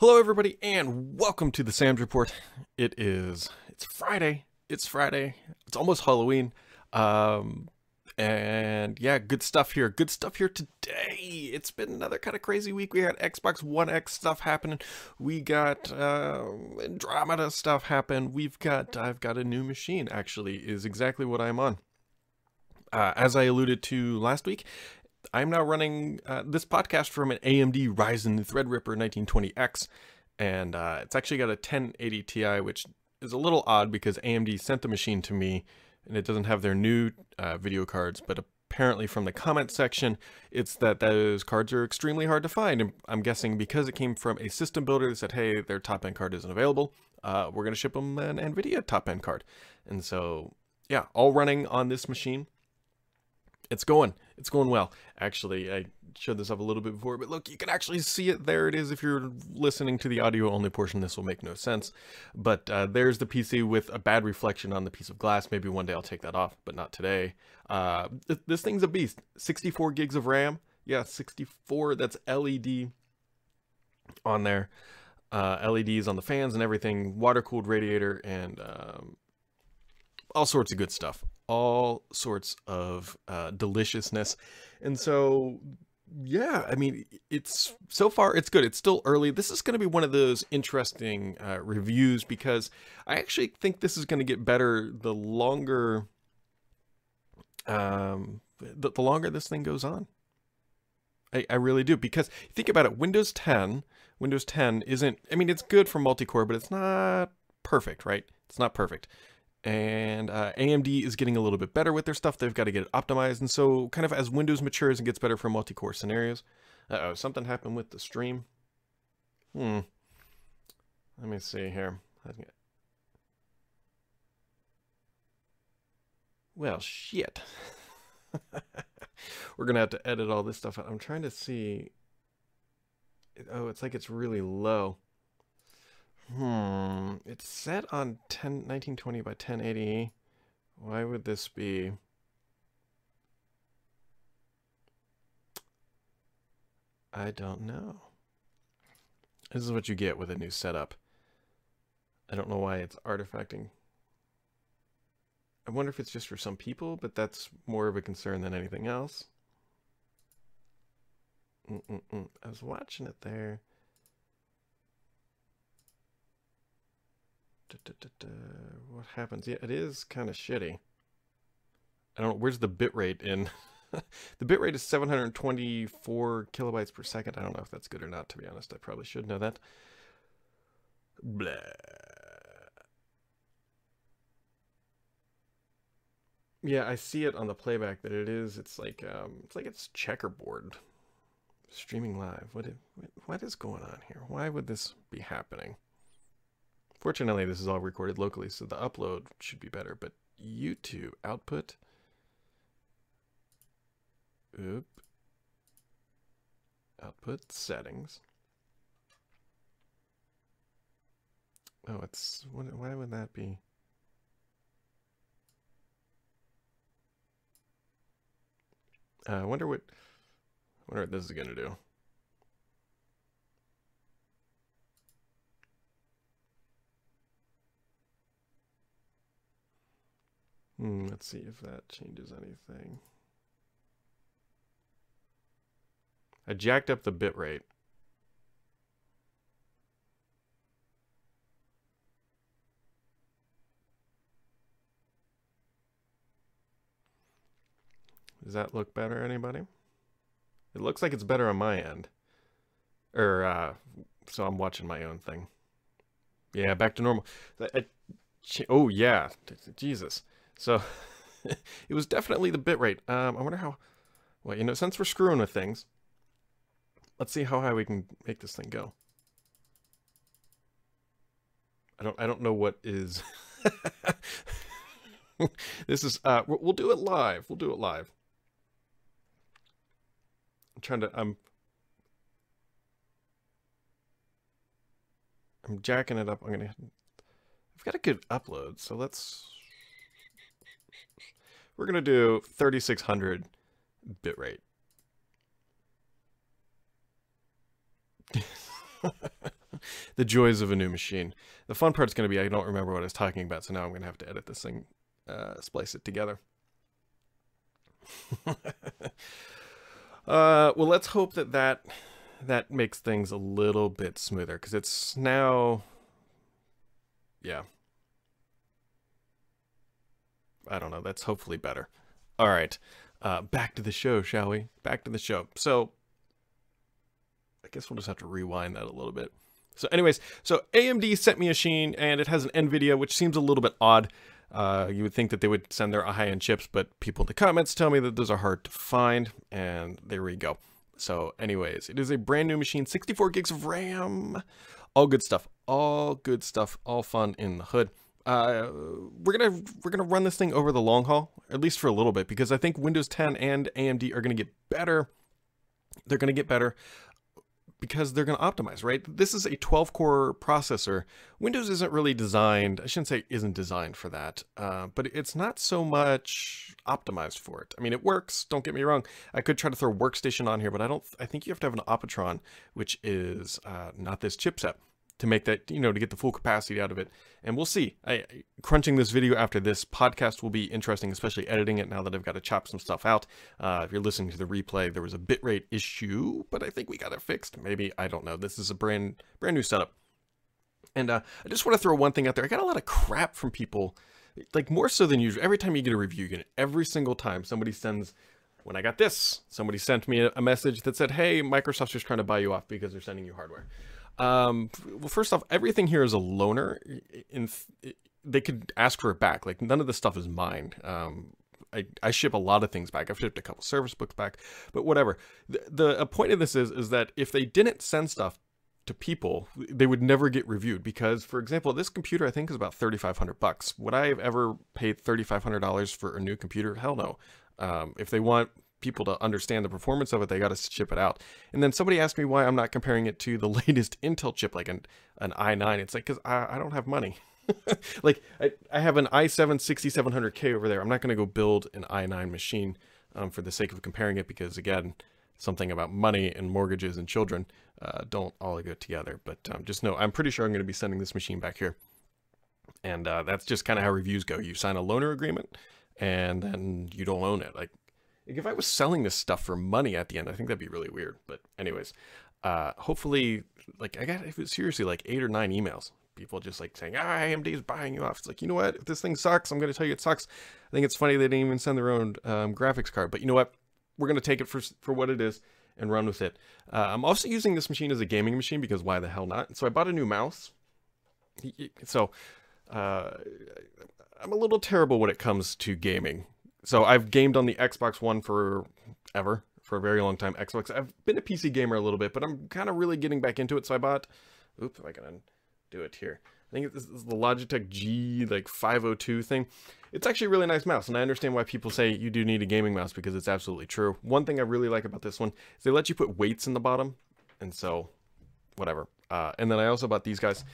Hello, everybody, and welcome to the Sam's Report. It is it's Friday. It's Friday. It's almost Halloween. Um, and yeah, good stuff here. Good stuff here today. It's been another kind of crazy week. We had Xbox One X stuff happening. We got uh, Andromeda stuff happen. We've got I've got a new machine. Actually, is exactly what I'm on. Uh, as I alluded to last week, I'm now running uh, this podcast from an AMD Ryzen Threadripper 1920X, and uh, it's actually got a 1080 Ti, which is a little odd because AMD sent the machine to me, and it doesn't have their new uh, video cards, but apparently from the comment section, it's that those cards are extremely hard to find, and I'm guessing because it came from a system builder that said, hey, their top-end card isn't available, uh, we're going to ship them an NVIDIA top-end card. And so, yeah, all running on this machine it's going. It's going well. Actually i showed this up a little bit before but look you can actually see it. There it is. If you're listening to the audio only portion this will make no sense. But uh, there's the pc with a bad reflection on the piece of glass. Maybe one day i'll take that off but not today. Uh, th this thing's a beast. 64 gigs of ram. Yeah 64 that's led on there. Uh, leds on the fans and everything. Water cooled radiator and um, all sorts of good stuff all sorts of uh, deliciousness. And so, yeah, I mean, it's so far it's good. It's still early. This is going to be one of those interesting uh, reviews because I actually think this is going to get better the longer, um, the, the longer this thing goes on. I, I really do because think about it. Windows 10, Windows 10 isn't. I mean, it's good for multi-core, but it's not perfect, right? It's not perfect and uh, AMD is getting a little bit better with their stuff. They've got to get it optimized, and so kind of as Windows matures and gets better for multi-core scenarios. Uh oh, something happened with the stream. Hmm. Let me see here. Well, shit. We're gonna have to edit all this stuff out. I'm trying to see. Oh, it's like it's really low. Hmm, it's set on 10, 1920 by 1080. Why would this be? I don't know. This is what you get with a new setup. I don't know why it's artifacting. I wonder if it's just for some people, but that's more of a concern than anything else. Mm -mm -mm. I was watching it there. Da, da, da, what happens? Yeah, it is kind of shitty. I don't know. Where's the bitrate in? the bitrate is 724 kilobytes per second. I don't know if that's good or not, to be honest. I probably should know that. Blah. Yeah, I see it on the playback that it is. It's like um, it's like it's checkerboard streaming live. What what is going on here? Why would this be happening? Fortunately, this is all recorded locally, so the upload should be better, but YouTube output. Oop. Output settings. Oh, it's, why would that be? Uh, I wonder what, I wonder what this is going to do. Hmm, let's see if that changes anything. I jacked up the bit rate. Does that look better, anybody? It looks like it's better on my end. Or, uh, so I'm watching my own thing. Yeah, back to normal. oh, yeah. Jesus. So it was definitely the bitrate. Um, I wonder how, well, you know, since we're screwing with things, let's see how high we can make this thing go. I don't, I don't know what is, this is, uh, we'll do it live. We'll do it live. I'm trying to, I'm, I'm jacking it up. I'm going to, I've got a good upload. So let's, we're going to do 3600 bitrate. the joys of a new machine. The fun part's going to be I don't remember what I was talking about, so now I'm going to have to edit this thing, uh, splice it together. uh, well, let's hope that that that makes things a little bit smoother because it's now, yeah. I don't know. That's hopefully better. All right. Uh, back to the show, shall we? Back to the show. So, I guess we'll just have to rewind that a little bit. So, anyways, so AMD sent me a machine, and it has an NVIDIA, which seems a little bit odd. Uh, you would think that they would send their high-end chips, but people in the comments tell me that those are hard to find, and there we go. So, anyways, it is a brand new machine, 64 gigs of RAM, all good stuff, all good stuff, all fun in the hood uh, we're gonna we're gonna run this thing over the long haul, at least for a little bit, because I think Windows 10 and AMD are gonna get better. They're gonna get better because they're gonna optimize, right? This is a 12 core processor. Windows isn't really designed. I shouldn't say isn't designed for that, uh, but it's not so much optimized for it. I mean, it works. Don't get me wrong. I could try to throw Workstation on here, but I don't. I think you have to have an Opteron, which is uh, not this chipset to make that, you know, to get the full capacity out of it. And we'll see. I, crunching this video after this podcast will be interesting, especially editing it now that I've got to chop some stuff out. Uh, if you're listening to the replay, there was a bitrate issue, but I think we got it fixed. Maybe, I don't know. This is a brand, brand new setup. And uh, I just want to throw one thing out there. I got a lot of crap from people, like more so than usual. Every time you get a review, you get it. Every single time somebody sends when I got this, somebody sent me a message that said, hey, Microsoft's just trying to buy you off because they're sending you hardware. Um, well, first off, everything here is a loaner. In they could ask for it back. Like none of this stuff is mine. Um, I, I ship a lot of things back. I've shipped a couple service books back, but whatever. The, the point of this is is that if they didn't send stuff to people, they would never get reviewed because, for example, this computer I think is about thirty five hundred bucks. Would I have ever paid thirty five hundred dollars for a new computer? Hell no. Um, if they want people to understand the performance of it, they got to ship it out. And then somebody asked me why I'm not comparing it to the latest Intel chip, like an, an i9. It's like, because I, I don't have money. like, I, I have an i7 6700K over there. I'm not going to go build an i9 machine um, for the sake of comparing it because, again, something about money and mortgages and children uh, don't all go together. But um, just know, I'm pretty sure I'm going to be sending this machine back here. And uh, that's just kind of how reviews go. You sign a loaner agreement, and then you don't own it. Like like if I was selling this stuff for money at the end, I think that'd be really weird. But anyways, uh, hopefully, like I got if it was seriously like eight or nine emails. People just like saying, ah, AMD is buying you off. It's like, you know what? If this thing sucks, I'm going to tell you it sucks. I think it's funny they didn't even send their own um, graphics card. But you know what? We're going to take it for, for what it is and run with it. Uh, I'm also using this machine as a gaming machine because why the hell not? So I bought a new mouse. So uh, I'm a little terrible when it comes to gaming so I've gamed on the Xbox One for ever, for a very long time. Xbox. I've been a PC gamer a little bit, but I'm kind of really getting back into it. So I bought. Oops, I can do it here. I think this is the Logitech G like 502 thing. It's actually a really nice mouse, and I understand why people say you do need a gaming mouse because it's absolutely true. One thing I really like about this one is they let you put weights in the bottom, and so whatever. Uh, and then I also bought these guys.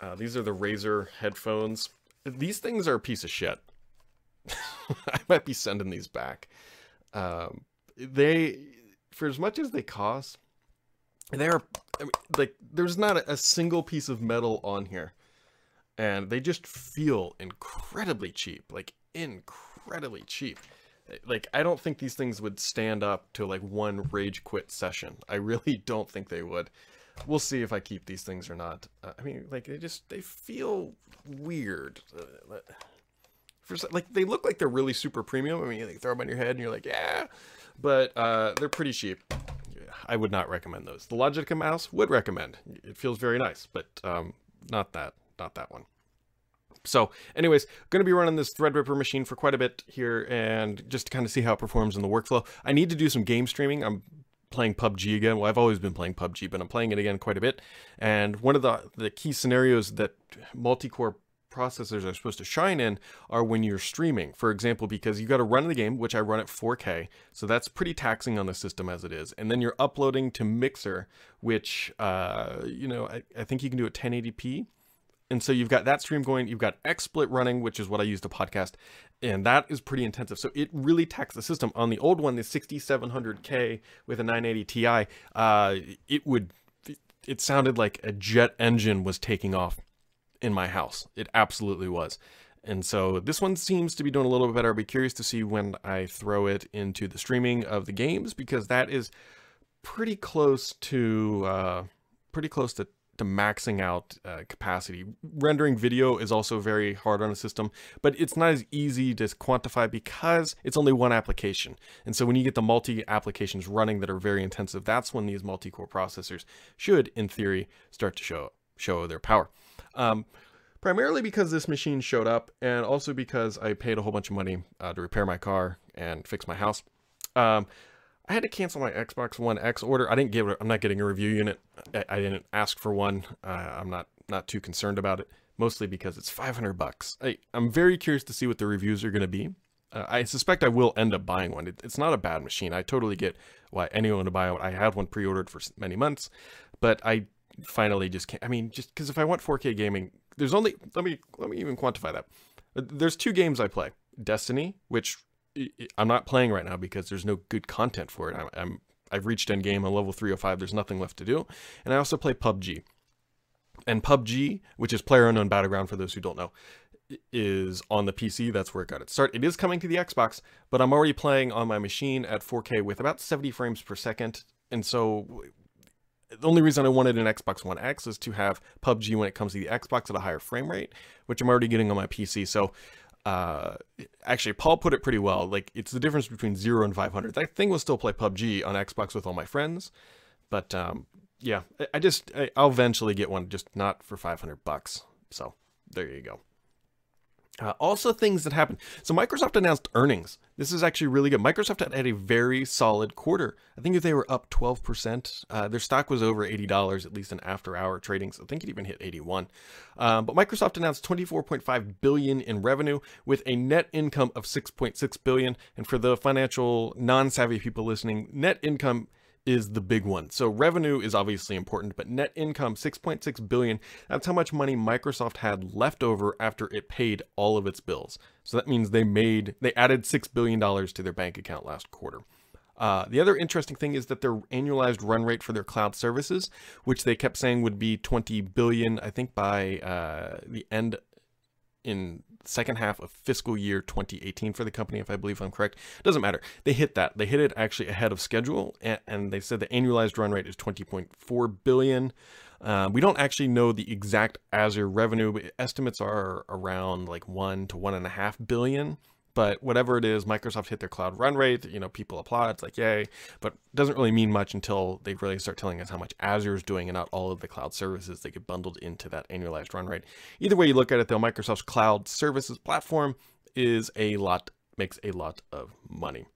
Uh, these are the Razer headphones. These things are a piece of shit. I might be sending these back. Um, they, for as much as they cost, they are I mean, like there's not a, a single piece of metal on here, and they just feel incredibly cheap, like incredibly cheap. Like I don't think these things would stand up to like one rage quit session. I really don't think they would. We'll see if I keep these things or not. Uh, I mean, like they just they feel weird. Uh, for like they look like they're really super premium. I mean, they throw them on your head and you're like, yeah, but uh, they're pretty cheap. I would not recommend those. The Logitech mouse would recommend. It feels very nice, but um, not that, not that one. So anyways, going to be running this Threadripper machine for quite a bit here and just to kind of see how it performs in the workflow. I need to do some game streaming. I'm playing PUBG again. Well, I've always been playing PUBG, but I'm playing it again quite a bit. And one of the, the key scenarios that multi-core processors are supposed to shine in are when you're streaming. For example, because you got to run the game, which I run at 4K, so that's pretty taxing on the system as it is. And then you're uploading to Mixer, which, uh, you know, I, I think you can do at 1080p. And so you've got that stream going, you've got XSplit running, which is what I use to podcast, and that is pretty intensive. So it really taxed the system. On the old one, the 6700K with a 980 Ti, uh, it would it sounded like a jet engine was taking off in my house. It absolutely was. And so this one seems to be doing a little bit better. I'll be curious to see when I throw it into the streaming of the games because that is pretty close to uh, pretty close to, to maxing out uh, capacity. Rendering video is also very hard on a system, but it's not as easy to quantify because it's only one application. And so when you get the multi applications running that are very intensive, that's when these multi-core processors should, in theory, start to show show their power. Um, primarily because this machine showed up and also because I paid a whole bunch of money uh, to repair my car and fix my house. Um, I had to cancel my Xbox One X order. I didn't give it. I'm not getting a review unit. I, I didn't ask for one. Uh, I'm not not too concerned about it. Mostly because it's 500 bucks. I, I'm very curious to see what the reviews are going to be. Uh, I suspect I will end up buying one. It, it's not a bad machine. I totally get why anyone would buy one. I had one pre-ordered for many months, but I finally just can't. I mean, just because if I want 4K gaming, there's only let me let me even quantify that. Uh, there's two games I play: Destiny, which I'm not playing right now because there's no good content for it. I'm, I'm I've reached end game on level 305. There's nothing left to do, and I also play PUBG. And PUBG, which is Player Unknown Battleground for those who don't know, is on the PC. That's where it got its start. It is coming to the Xbox, but I'm already playing on my machine at 4K with about 70 frames per second. And so the only reason I wanted an Xbox One X is to have PUBG when it comes to the Xbox at a higher frame rate, which I'm already getting on my PC. So uh, actually, Paul put it pretty well. Like, it's the difference between 0 and 500. That thing will still play PUBG on Xbox with all my friends. But, um, yeah, I just, I'll eventually get one, just not for 500 bucks. So, there you go. Uh, also, things that happened. So, Microsoft announced earnings. This is actually really good. Microsoft had, had a very solid quarter. I think they were up 12%. Uh, their stock was over $80, at least in after hour trading. So, I think it even hit 81. Um, but Microsoft announced 24.5 billion in revenue with a net income of 6.6 billion. And for the financial non savvy people listening, net income is the big one. So revenue is obviously important, but net income 6.6 billion. That's how much money Microsoft had left over after it paid all of its bills. So that means they made they added 6 billion dollars to their bank account last quarter. Uh, the other interesting thing is that their annualized run rate for their cloud services, which they kept saying would be 20 billion, I think by uh, the end in second half of fiscal year 2018 for the company, if I believe I'm correct. Doesn't matter. They hit that. They hit it actually ahead of schedule, and, and they said the annualized run rate is 20.4 billion. Uh, we don't actually know the exact Azure revenue, but estimates are around like one to one and a half billion. But whatever it is, Microsoft hit their cloud run rate. You know, people applaud. It's like, yay. But doesn't really mean much until they really start telling us how much Azure is doing and not all of the cloud services they get bundled into that annualized run rate. Either way you look at it, though, Microsoft's cloud services platform is a lot, makes a lot of money.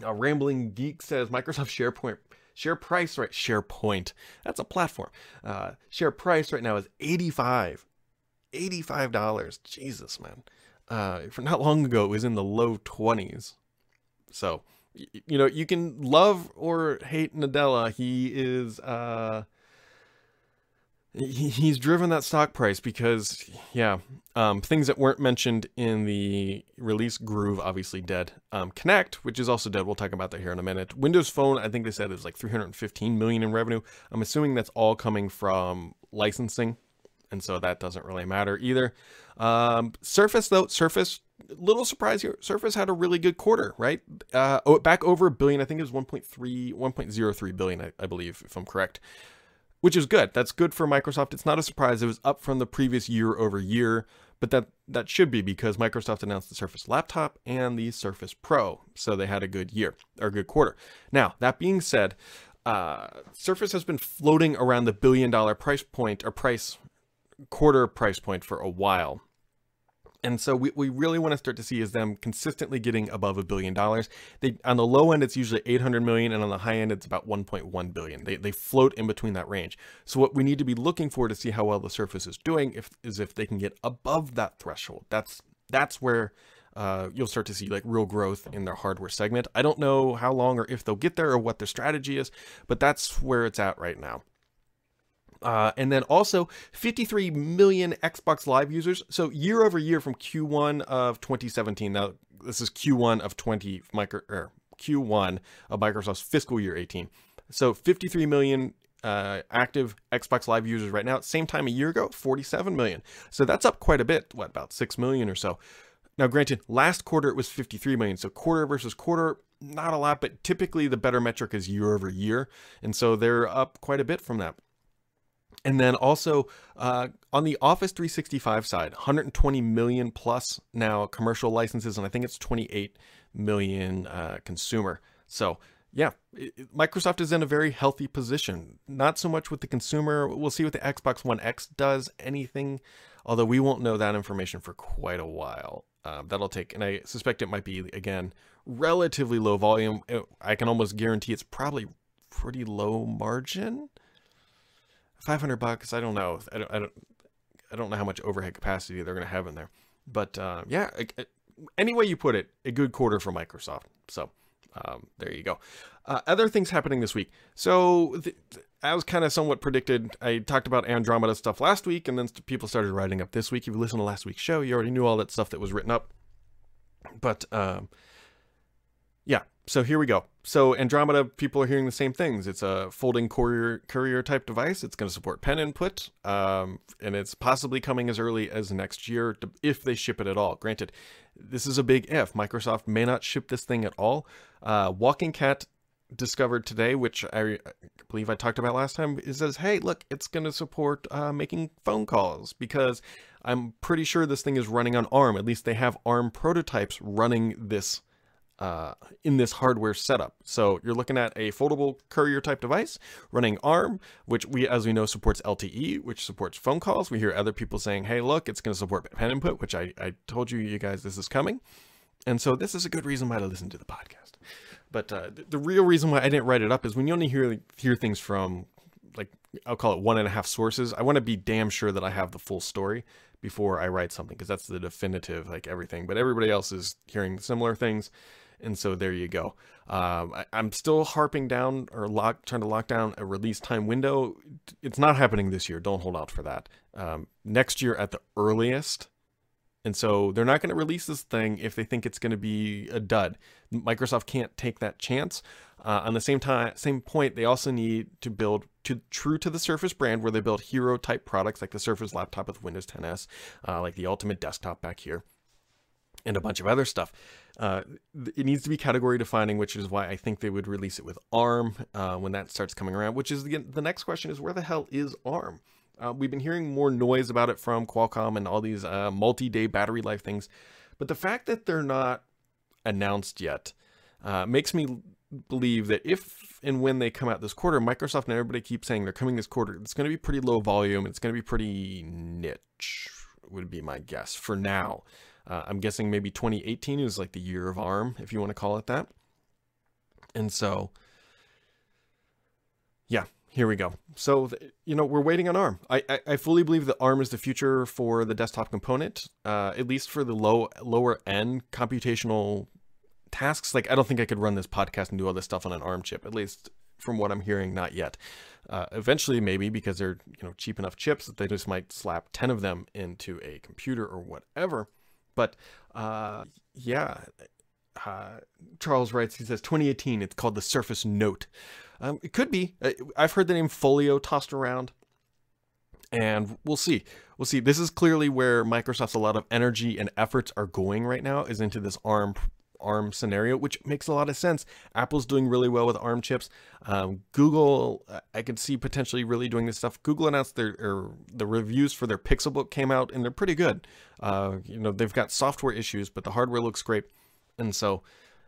Now, Rambling Geek says Microsoft SharePoint share price right SharePoint. That's a platform. Uh, share price right now is 85 $85. Jesus, man uh, for not long ago, it was in the low 20s. So, you know, you can love or hate Nadella. He is, uh, he's driven that stock price because, yeah, um, things that weren't mentioned in the release groove, obviously dead. Um, Kinect, which is also dead. We'll talk about that here in a minute. Windows Phone, I think they said is like 315 million in revenue. I'm assuming that's all coming from licensing and so that doesn't really matter either. Um, Surface though, Surface, little surprise here. Surface had a really good quarter, right? Uh, back over a billion. I think it was 1.3, 1.03 billion, I, I believe, if I'm correct. Which is good. That's good for Microsoft. It's not a surprise. It was up from the previous year over year, but that that should be because Microsoft announced the Surface Laptop and the Surface Pro, so they had a good year or a good quarter. Now that being said, uh, Surface has been floating around the billion dollar price point or price quarter price point for a while. And so we, we really want to start to see is them consistently getting above a billion dollars. They on the low end it's usually 800 million and on the high end it's about 1.1 billion. They, they float in between that range. So what we need to be looking for to see how well the Surface is doing if is if they can get above that threshold. That's that's where uh, you'll start to see like real growth in their hardware segment. I don't know how long or if they'll get there or what their strategy is, but that's where it's at right now. Uh, and then also 53 million Xbox Live users. So year over year from Q1 of 2017. Now this is Q1 of 20 micro or Q1 of Microsoft's fiscal year 18. So 53 million uh, active Xbox Live users right now. Same time a year ago, 47 million. So that's up quite a bit. What about six million or so? Now, granted, last quarter it was 53 million. So quarter versus quarter, not a lot, but typically the better metric is year over year, and so they're up quite a bit from that. And then also uh, on the Office 365 side, 120 million plus now commercial licenses, and I think it's 28 million uh, consumer. So yeah, it, Microsoft is in a very healthy position. Not so much with the consumer. We'll see what the Xbox One X does. Anything, although we won't know that information for quite a while. Uh, that'll take, and I suspect it might be again relatively low volume. I can almost guarantee it's probably pretty low margin 500 bucks. I don't know. I don't, I don't, I don't know how much overhead capacity they're going to have in there. But uh, yeah, any way you put it, a good quarter for Microsoft. So um, there you go. Uh, other things happening this week. So th- as kind of somewhat predicted, I talked about Andromeda stuff last week, and then people started writing up this week. If you listened to last week's show, you already knew all that stuff that was written up. But um, yeah, so here we go. So Andromeda, people are hearing the same things. It's a folding courier courier type device. It's going to support pen input, um, and it's possibly coming as early as next year to, if they ship it at all. Granted, this is a big if. Microsoft may not ship this thing at all. Uh, Walking Cat discovered today, which I believe I talked about last time, says, hey, look, it's going to support uh, making phone calls because I'm pretty sure this thing is running on ARM. At least they have ARM prototypes running this uh, in this hardware setup. So you're looking at a foldable courier type device running ARM, which we, as we know, supports LTE, which supports phone calls. We hear other people saying, hey, look, it's going to support pen input, which I, I told you, you guys, this is coming. And so this is a good reason why to listen to the podcast. But uh, the, the real reason why I didn't write it up is when you only hear hear things from like I'll call it one and a half sources. I want to be damn sure that I have the full story before I write something because that's the definitive like everything. But everybody else is hearing similar things, and so there you go. Um, I, am still harping down or lock, trying to lock down a release time window. It's not happening this year. Don't hold out for that. Um, next year at the earliest. And so they're not going to release this thing if they think it's going to be a dud. Microsoft can't take that chance. Uh, on the same time, same point, they also need to build to true to the Surface brand, where they build hero type products like the Surface laptop with Windows 10 S, uh, like the Ultimate Desktop back here and a bunch of other stuff. Uh, it needs to be category defining, which is why I think they would release it with ARM uh, when that starts coming around. Which is the, the next question: is where the hell is ARM? Uh, we've been hearing more noise about it from Qualcomm and all these uh, multi-day battery life things, but the fact that they're not announced yet uh, makes me believe that if and when they come out this quarter, Microsoft and everybody keep saying they're coming this quarter, it's going to be pretty low volume. It's going to be pretty niche, would be my guess for now. Uh, I'm guessing maybe 2018 is like the year of ARM, if you want to call it that. And so, yeah, here we go. So, you know, we're waiting on ARM. I, I, I, fully believe that ARM is the future for the desktop component, uh, at least for the low lower end computational tasks. Like, I don't think I could run this podcast and do all this stuff on an ARM chip, at least from what I'm hearing, not yet. Uh, eventually, maybe because they're you know cheap enough chips that they just might slap 10 of them into a computer or whatever. But uh, yeah, uh, Charles writes, he says 2018, it's called the Surface Note. Um, it could be. Uh, I've heard the name Folio tossed around, and we'll see. We'll see. This is clearly where Microsoft's a lot of energy and efforts are going right now, is into this ARM ARM scenario, which makes a lot of sense. Apple's doing really well with ARM chips. Um, Google, I could see potentially really doing this stuff. Google announced their the reviews for their Pixelbook came out, and they're pretty good. Uh, you know, they've got software issues, but the hardware looks great, and so.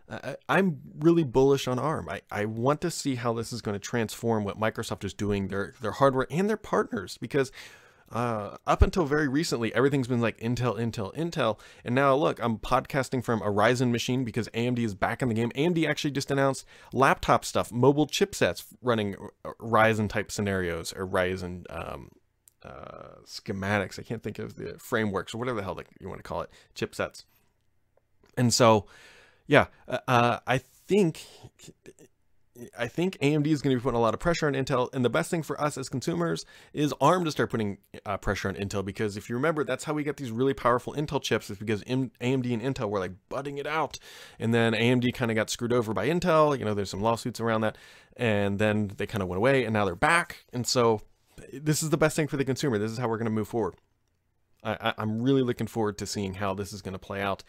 Uh, I'm really bullish on ARM. I, I want to see how this is going to transform what Microsoft is doing, their their hardware and their partners, because uh, up until very recently, everything's been like Intel, Intel, Intel. And now look, I'm podcasting from a Ryzen machine because AMD is back in the game. AMD actually just announced laptop stuff, mobile chipsets running Ryzen type scenarios or Ryzen um, uh, schematics. I can't think of the frameworks or whatever the hell you want to call it, chipsets. And so, yeah, uh, uh I think I think AMD is going to be putting a lot of pressure on Intel, and the best thing for us as consumers is ARM to start putting uh, pressure on Intel because if you remember, that's how we get these really powerful Intel chips. Is because AMD and Intel were like butting it out, and then AMD kind of got screwed over by Intel. You know, there's some lawsuits around that, and then they kind of went away, and now they're back. And so, this is the best thing for the consumer. This is how we're going to move forward. I, I'm really looking forward to seeing how this is going to play out.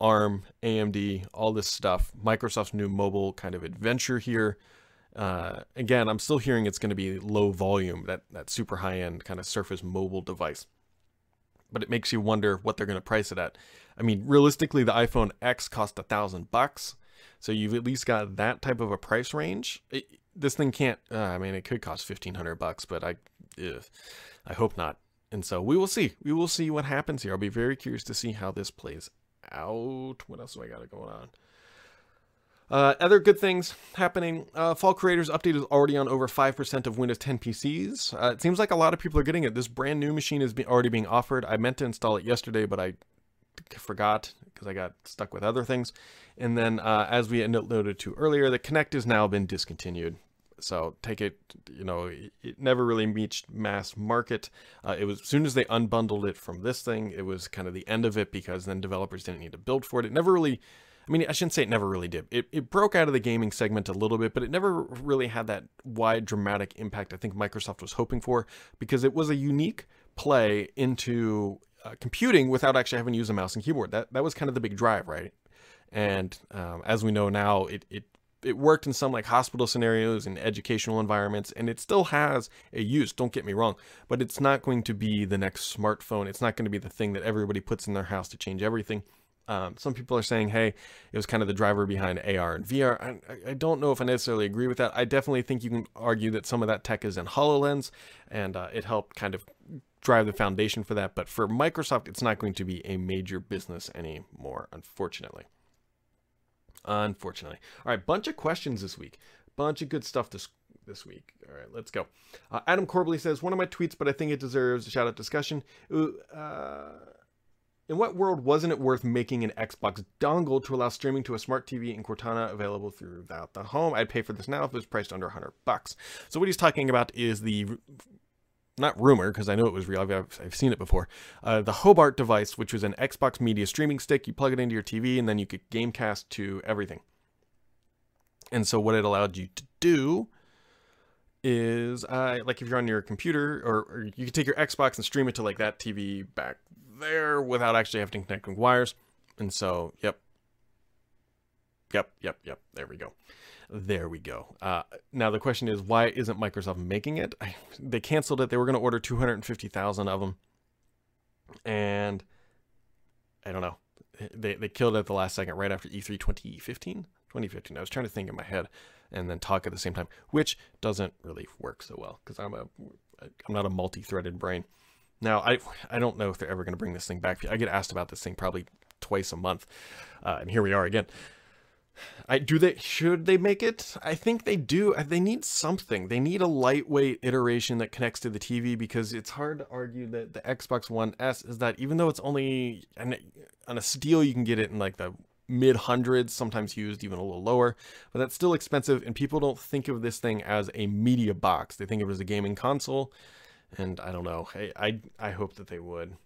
ARM, AMD, all this stuff, Microsoft's new mobile kind of adventure here. Uh, again, I'm still hearing it's going to be low volume, that, that super high end kind of Surface mobile device. But it makes you wonder what they're going to price it at. I mean, realistically, the iPhone X cost a thousand bucks, so you've at least got that type of a price range. It, this thing can't. Uh, I mean, it could cost fifteen hundred bucks, but I, I hope not. And so we will see. We will see what happens here. I'll be very curious to see how this plays out. What else do I got going on? Uh, other good things happening. Uh, Fall Creators Update is already on over 5% of Windows 10 PCs. Uh, it seems like a lot of people are getting it. This brand new machine is be already being offered. I meant to install it yesterday, but I forgot because I got stuck with other things. And then, uh, as we noted to earlier, the Kinect has now been discontinued. So take it, you know, it never really reached mass market. Uh, it was as soon as they unbundled it from this thing, it was kind of the end of it because then developers didn't need to build for it. It never really, I mean, I shouldn't say it never really did. It, it broke out of the gaming segment a little bit, but it never really had that wide dramatic impact I think Microsoft was hoping for because it was a unique play into uh, computing without actually having to use a mouse and keyboard. That that was kind of the big drive, right? And um, as we know now, it, it it worked in some like hospital scenarios and educational environments and it still has a use don't get me wrong but it's not going to be the next smartphone. It's not going to be the thing that everybody puts in their house to change everything. Um, some people are saying hey it was kind of the driver behind ar and vr I, I, don't know if i necessarily agree with that. I definitely think you can argue that some of that tech is in hololens and uh, it helped kind of drive the foundation for that but for microsoft it's not going to be a major business anymore unfortunately unfortunately. All right, bunch of questions this week. Bunch of good stuff this this week. All right, let's go. Uh, Adam Corbley says, one of my tweets, but I think it deserves a shout out discussion. Uh, in what world wasn't it worth making an Xbox dongle to allow streaming to a smart TV in Cortana available throughout the home? I'd pay for this now if it was priced under 100 bucks. So what he's talking about is the not rumor because I know it was real. I've, I've seen it before. Uh, the Hobart device, which was an Xbox media streaming stick, you plug it into your TV and then you could Gamecast to everything. And so what it allowed you to do is, uh, like if you're on your computer, or, or you could take your Xbox and stream it to like that TV back there without actually having to connect with wires. And so, yep, yep, yep, yep. There we go. There we go. Uh, now the question is, why isn't Microsoft making it? I, they canceled it. They were going to order 250,000 of them. And I don't know. They, they killed it at the last second right after E3 2015. 2015. I was trying to think in my head and then talk at the same time, which doesn't really work so well because I'm a I'm not a multi-threaded brain. Now I I don't know if they're ever going to bring this thing back. I get asked about this thing probably twice a month, uh, and here we are again. I do they should they make it? I think they do. Uh, they need something. They need a lightweight iteration that connects to the TV because it's hard to argue that the Xbox One S is that even though it's only an, on a steel you can get it in like the mid hundreds, sometimes used even a little lower, but that's still expensive and people don't think of this thing as a media box. They think of it as a gaming console. And I don't know. I I, I hope that they would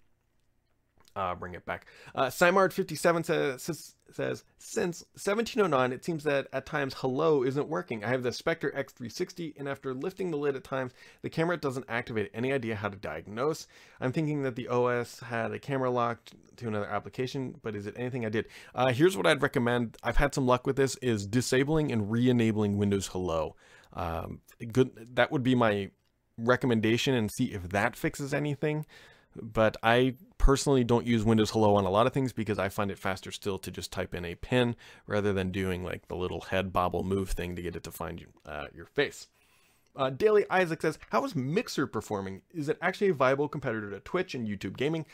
uh, bring it back. Uh, Simard57 says, says, since 1709, it seems that at times hello isn't working. I have the Spectre X360, and after lifting the lid at times, the camera doesn't activate any idea how to diagnose. I'm thinking that the OS had a camera locked to another application, but is it anything I did? Uh, here's what I'd recommend. I've had some luck with this, is disabling and re-enabling Windows Hello. Um, good. That would be my recommendation and see if that fixes anything but I personally don't use Windows Hello on a lot of things because I find it faster still to just type in a pin rather than doing like the little head bobble move thing to get it to find uh, your face. Uh, Daily Isaac says, How is Mixer performing? Is it actually a viable competitor to Twitch and YouTube gaming?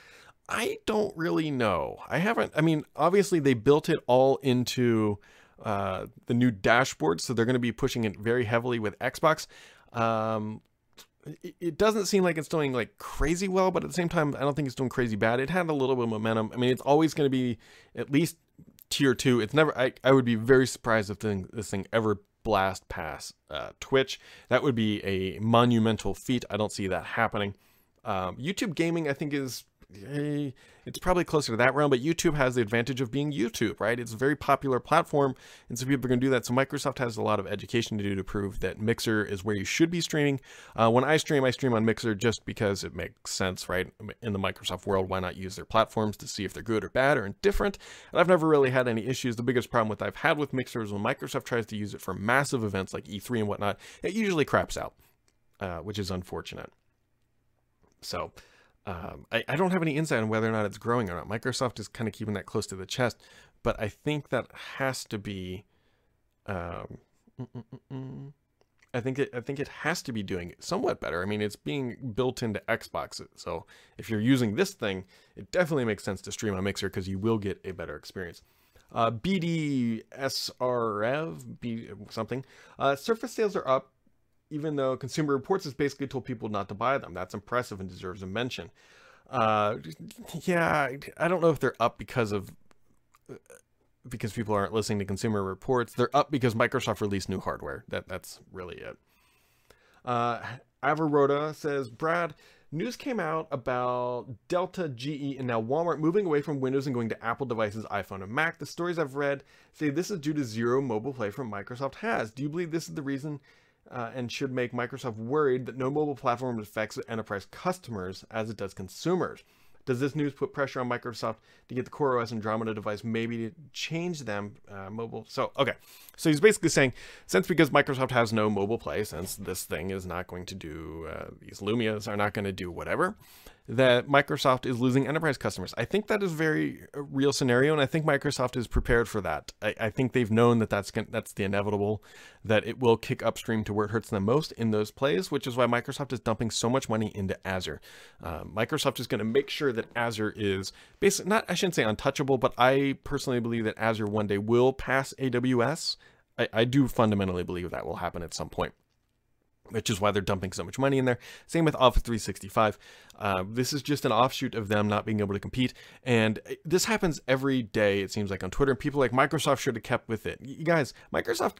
I don't really know. I haven't, I mean, obviously they built it all into uh, the new dashboard, so they're going to be pushing it very heavily with Xbox. Um, it doesn't seem like it's doing like crazy well, but at the same time, I don't think it's doing crazy bad. It had a little bit of momentum. I mean, it's always going to be at least tier two. It's never, I, I would be very surprised if thing, this thing ever blast past uh, Twitch. That would be a monumental feat. I don't see that happening. Um, YouTube gaming, I think, is it's probably closer to that realm, but YouTube has the advantage of being YouTube, right? It's a very popular platform, and so people are going to do that. So Microsoft has a lot of education to do to prove that Mixer is where you should be streaming. Uh, when I stream, I stream on Mixer just because it makes sense, right? In the Microsoft world, why not use their platforms to see if they're good or bad or indifferent? And I've never really had any issues. The biggest problem with I've had with Mixer is when Microsoft tries to use it for massive events like E3 and whatnot, it usually craps out, uh, which is unfortunate. So, um, I, I don't have any insight on whether or not it's growing or not. Microsoft is kind of keeping that close to the chest, but I think that has to be. Um, mm, mm, mm, I think it. I think it has to be doing somewhat better. I mean, it's being built into Xbox, so if you're using this thing, it definitely makes sense to stream on Mixer because you will get a better experience. Uh, BDSRF, B something. Uh, Surface sales are up even though Consumer Reports has basically told people not to buy them. That's impressive and deserves a mention. Uh, yeah, I don't know if they're up because of because people aren't listening to Consumer Reports. They're up because Microsoft released new hardware. That that's really it. Uh, says, Brad, news came out about Delta, GE, and now Walmart moving away from Windows and going to Apple devices, iPhone and Mac. The stories I've read say this is due to zero mobile play from Microsoft has. Do you believe this is the reason uh, and should make Microsoft worried that no mobile platform affects enterprise customers as it does consumers. Does this news put pressure on Microsoft to get the CoreOS Andromeda device maybe to change them uh, mobile? So, okay. So he's basically saying, since because Microsoft has no mobile play, since this thing is not going to do, uh, these Lumias are not going to do whatever, that Microsoft is losing enterprise customers. I think that is a very uh, real scenario, and I think Microsoft is prepared for that. I, I think they've known that that's that's the inevitable, that it will kick upstream to where it hurts them most in those plays, which is why Microsoft is dumping so much money into Azure. Uh, Microsoft is going to make sure that Azure is basically not I shouldn't say untouchable, but I personally believe that Azure one day will pass AWS. I, I do fundamentally believe that will happen at some point which is why they're dumping so much money in there. Same with Office 365. Uh, this is just an offshoot of them not being able to compete. And this happens every day, it seems like, on Twitter. People like Microsoft should have kept with it. You guys, Microsoft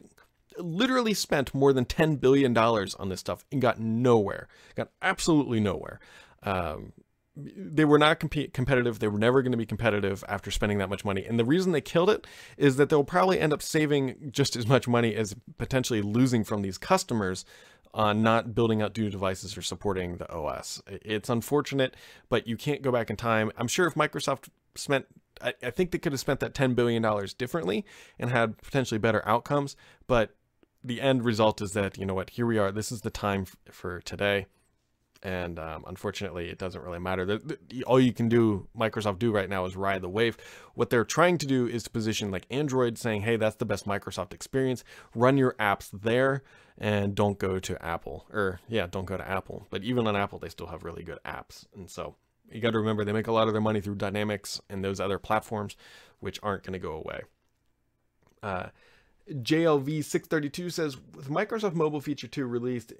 literally spent more than $10 billion on this stuff and got nowhere. Got absolutely nowhere. Um, they were not compete competitive. They were never going to be competitive after spending that much money. And the reason they killed it is that they'll probably end up saving just as much money as potentially losing from these customers on not building out new devices or supporting the OS. It's unfortunate, but you can't go back in time. I'm sure if Microsoft spent I, I think they could have spent that $10 billion differently and had potentially better outcomes. But the end result is that, you know what, here we are. This is the time for today. And um, unfortunately, it doesn't really matter. The, the, all you can do, Microsoft do right now is ride the wave. What they're trying to do is to position like Android saying, hey, that's the best Microsoft experience. Run your apps there and don't go to Apple or yeah, don't go to Apple. But even on Apple, they still have really good apps. And so you got to remember they make a lot of their money through Dynamics and those other platforms, which aren't going to go away. Uh, JLV632 says with Microsoft Mobile Feature 2 released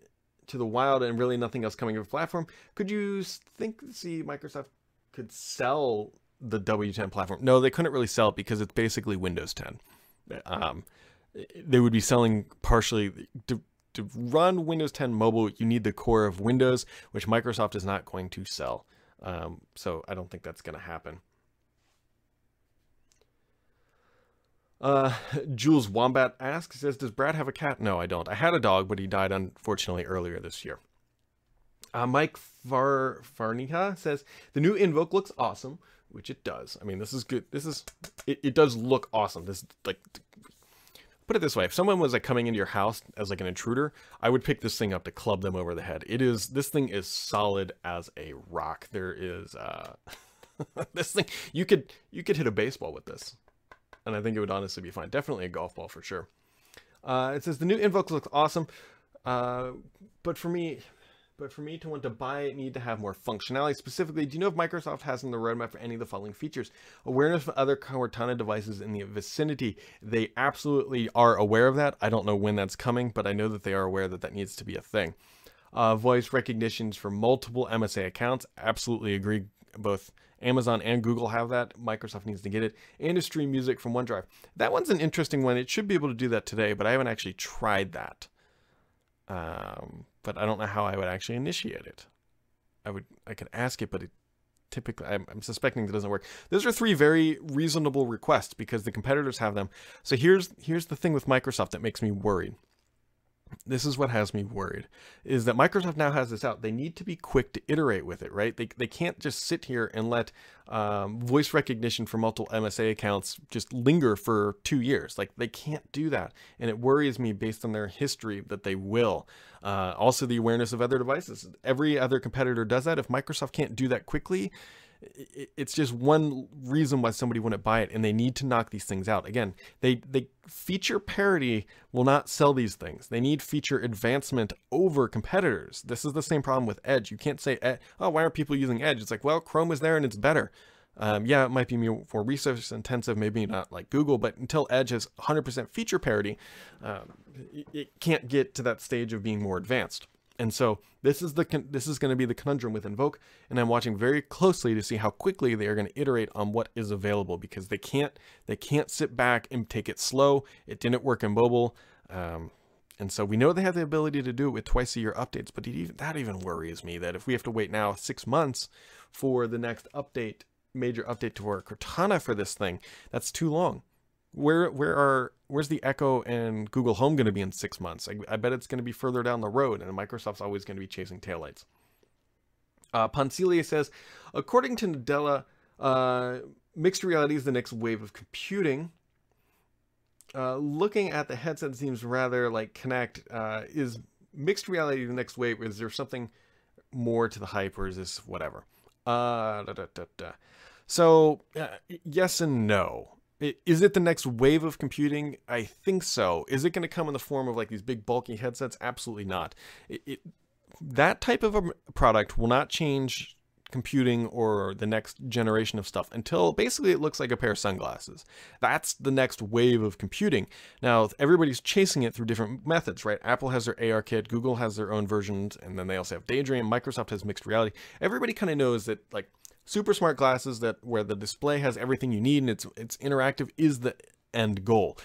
to the wild and really nothing else coming to the platform, could you think see Microsoft could sell the W10 platform? No, they couldn't really sell it because it's basically Windows 10. Um, they would be selling partially to, to run Windows 10 mobile. You need the core of Windows, which Microsoft is not going to sell. Um, so I don't think that's going to happen. Uh, Jules Wombat asks, says, does Brad have a cat? No, I don't. I had a dog, but he died unfortunately earlier this year. Uh, Mike Far Farniha says, the new Invoke looks awesome, which it does. I mean, this is good. This is, it, it does look awesome. This, like, put it this way if someone was like coming into your house as like an intruder i would pick this thing up to club them over the head it is this thing is solid as a rock there is uh this thing you could you could hit a baseball with this and i think it would honestly be fine definitely a golf ball for sure uh it says the new invoke looks awesome uh but for me but for me to want to buy it, need to have more functionality. Specifically, do you know if Microsoft has in the roadmap for any of the following features? Awareness of other Cortana devices in the vicinity. They absolutely are aware of that. I don't know when that's coming, but I know that they are aware that that needs to be a thing. Uh, voice recognitions for multiple MSA accounts. Absolutely agree both Amazon and Google have that. Microsoft needs to get it. And to stream music from OneDrive. That one's an interesting one. It should be able to do that today, but I haven't actually tried that. Um, but I don't know how I would actually initiate it. I would I could ask it, but it typically I'm, I'm, suspecting that doesn't work. Those are three very reasonable requests because the competitors have them. So here's here's the thing with Microsoft that makes me worried this is what has me worried is that Microsoft now has this out. They need to be quick to iterate with it, right? They, they can't just sit here and let um, voice recognition for multiple MSA accounts just linger for two years. Like they can't do that. And it worries me based on their history that they will. Uh, also, the awareness of other devices. Every other competitor does that. If Microsoft can't do that quickly, it's just one reason why somebody wouldn't buy it and they need to knock these things out. Again they they feature parity will not sell these things. They need feature advancement over competitors. This is the same problem with edge. You can't say oh why aren't people using edge? It's like well chrome is there and it's better. Um, yeah, it might be more resource intensive, maybe not like Google, but until Edge has 100% feature parity, um, it can't get to that stage of being more advanced. And so this is the this is going to be the conundrum with Invoke, and I'm watching very closely to see how quickly they are going to iterate on what is available because they can't they can't sit back and take it slow. It didn't work in mobile, um, and so we know they have the ability to do it with twice a year updates. But even, that even worries me that if we have to wait now six months for the next update, major update to our Cortana for this thing, that's too long where where are where's the Echo and Google Home going to be in six months? I, I bet it's going to be further down the road, and Microsoft's always going to be chasing taillights. Uh, Poncelia says, according to Nadella, uh, mixed reality is the next wave of computing. Uh, looking at the headset seems rather like Kinect. Uh, is mixed reality the next wave? Is there something more to the hype, or is this whatever? Uh, da, da, da, so uh, yes and no. Is it the next wave of computing? I think so. Is it going to come in the form of like these big bulky headsets? Absolutely not. It, it, that type of a product will not change computing or the next generation of stuff until basically it looks like a pair of sunglasses. That's the next wave of computing. Now, everybody's chasing it through different methods, right? Apple has their AR kit, Google has their own versions, and then they also have Daydream, Microsoft has mixed reality. Everybody kind of knows that like super smart glasses that where the display has everything you need and it's it's interactive is the end goal.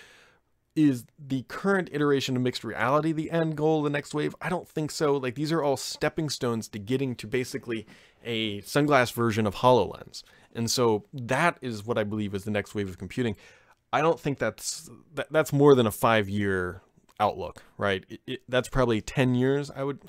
Is the current iteration of mixed reality the end goal, the next wave? I don't think so. Like these are all stepping stones to getting to basically a sunglass version of HoloLens. And so that is what I believe is the next wave of computing. I don't think that's that, that's more than a 5-year outlook, right? It, it, that's probably 10 years. I would,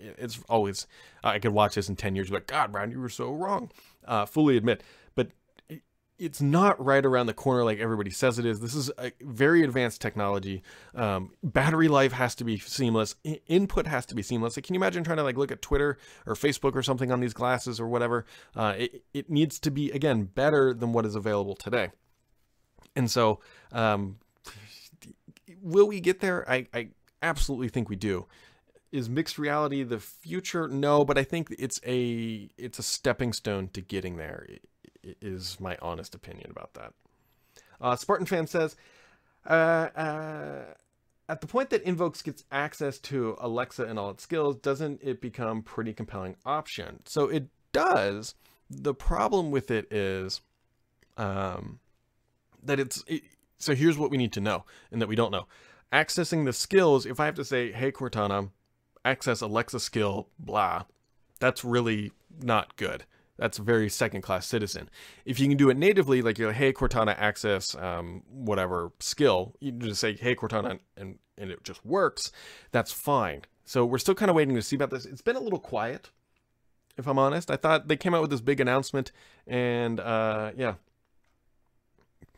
it's always, I could watch this in 10 years, but God, Brian, you were so wrong. Uh, fully admit, but it, it's not right around the corner like everybody says it is. This is a very advanced technology. Um, battery life has to be seamless. I, input has to be seamless. Like, can you imagine trying to like look at Twitter or Facebook or something on these glasses or whatever? Uh, it, it needs to be, again, better than what is available today. And so, um, will we get there? I, I absolutely think we do. Is mixed reality the future? No, but I think it's a it's a stepping stone to getting there. Is my honest opinion about that. Uh, Spartan fan says, uh, uh, at the point that Invokes gets access to Alexa and all its skills, doesn't it become pretty compelling option? So it does. The problem with it is um, that it's it, so here's what we need to know and that we don't know. Accessing the skills, if I have to say, hey, Cortana, access Alexa skill, blah, that's really not good. That's very second class citizen. If you can do it natively, like you're like, hey, Cortana, access um, whatever skill, you just say, hey, Cortana, and, and it just works, that's fine. So we're still kind of waiting to see about this. It's been a little quiet, if I'm honest. I thought they came out with this big announcement, and uh, yeah,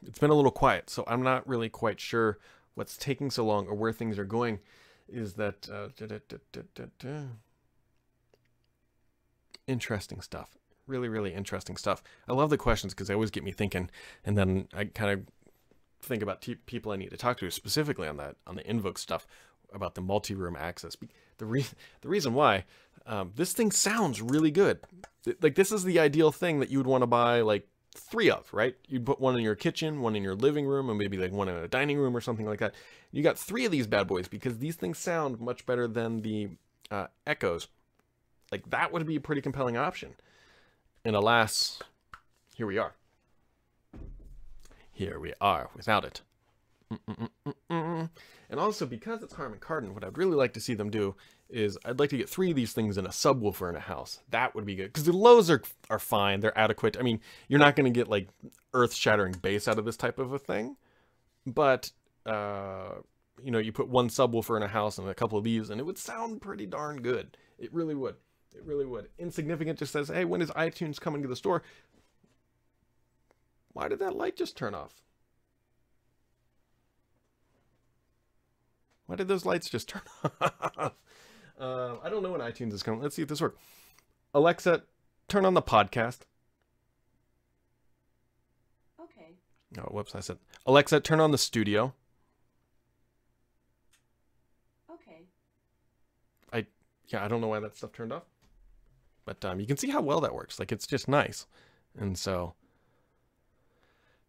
it's been a little quiet, so I'm not really quite sure what's taking so long or where things are going. Is that uh, da, da, da, interesting stuff? Really, really interesting stuff. I love the questions because they always get me thinking, and then I kind of think about people I need to talk to specifically on that on the invoke stuff about the multi-room access. The re- the reason why um, this thing sounds really good. Like this is the ideal thing that you would want to buy like three of, right? You'd put one in your kitchen, one in your living room, and maybe like one in a dining room or something like that. You got three of these bad boys because these things sound much better than the uh, Echoes. Like that would be a pretty compelling option. And alas, here we are. Here we are without it. Mm-mm-mm-mm. And also, because it's Harman Kardon, what I'd really like to see them do is I'd like to get three of these things in a subwoofer in a house. That would be good because the lows are are fine; they're adequate. I mean, you're not going to get like earth-shattering bass out of this type of a thing, but uh, you know, you put one subwoofer in a house and a couple of these, and it would sound pretty darn good. It really would. It really would. Insignificant just says, "Hey, when is iTunes coming to the store?" Why did that light just turn off? Why did those lights just turn off? Uh, I don't know when iTunes is coming. Let's see if this works. Alexa, turn on the podcast. Okay. Oh, whoops! I said Alexa, turn on the studio. Okay. I yeah, I don't know why that stuff turned off, but um, you can see how well that works. Like it's just nice, and so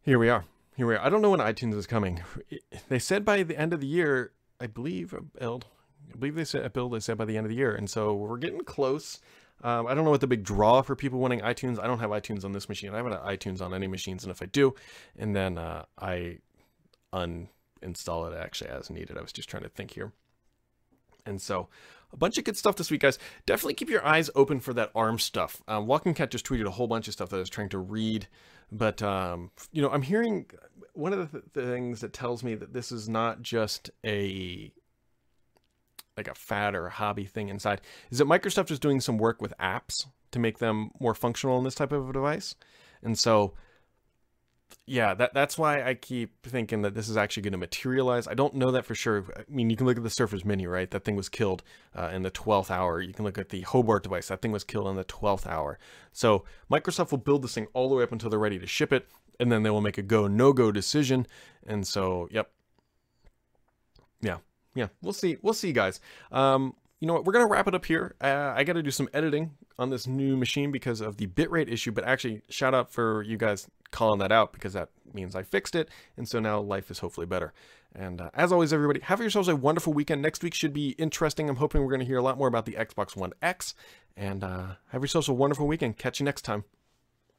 here we are. Here we are. I don't know when iTunes is coming. They said by the end of the year. I believe build. I believe they said build. They said by the end of the year, and so we're getting close. Um, I don't know what the big draw for people wanting iTunes. I don't have iTunes on this machine. I haven't had iTunes on any machines, and if I do, and then uh, I uninstall it actually as needed. I was just trying to think here. And so, a bunch of good stuff this week, guys. Definitely keep your eyes open for that ARM stuff. Um, Walking Cat just tweeted a whole bunch of stuff that I was trying to read, but um, you know, I'm hearing one of the th- things that tells me that this is not just a like a fad or a hobby thing inside is that Microsoft is doing some work with apps to make them more functional in this type of a device. And so yeah, that that's why I keep thinking that this is actually going to materialize. I don't know that for sure. I mean, you can look at the Surface Mini, right? That thing was killed uh, in the 12th hour. You can look at the Hobart device. That thing was killed in the 12th hour. So Microsoft will build this thing all the way up until they're ready to ship it, and then they will make a go no go decision. And so, yep, yeah, yeah, we'll see. We'll see, guys. Um, you know what? We're gonna wrap it up here. Uh, I got to do some editing on this new machine because of the bitrate issue. But actually, shout out for you guys calling that out because that means I fixed it, and so now life is hopefully better. And uh, as always, everybody, have yourselves a wonderful weekend. Next week should be interesting. I'm hoping we're going to hear a lot more about the Xbox One X. And uh, have yourselves a wonderful weekend. Catch you next time.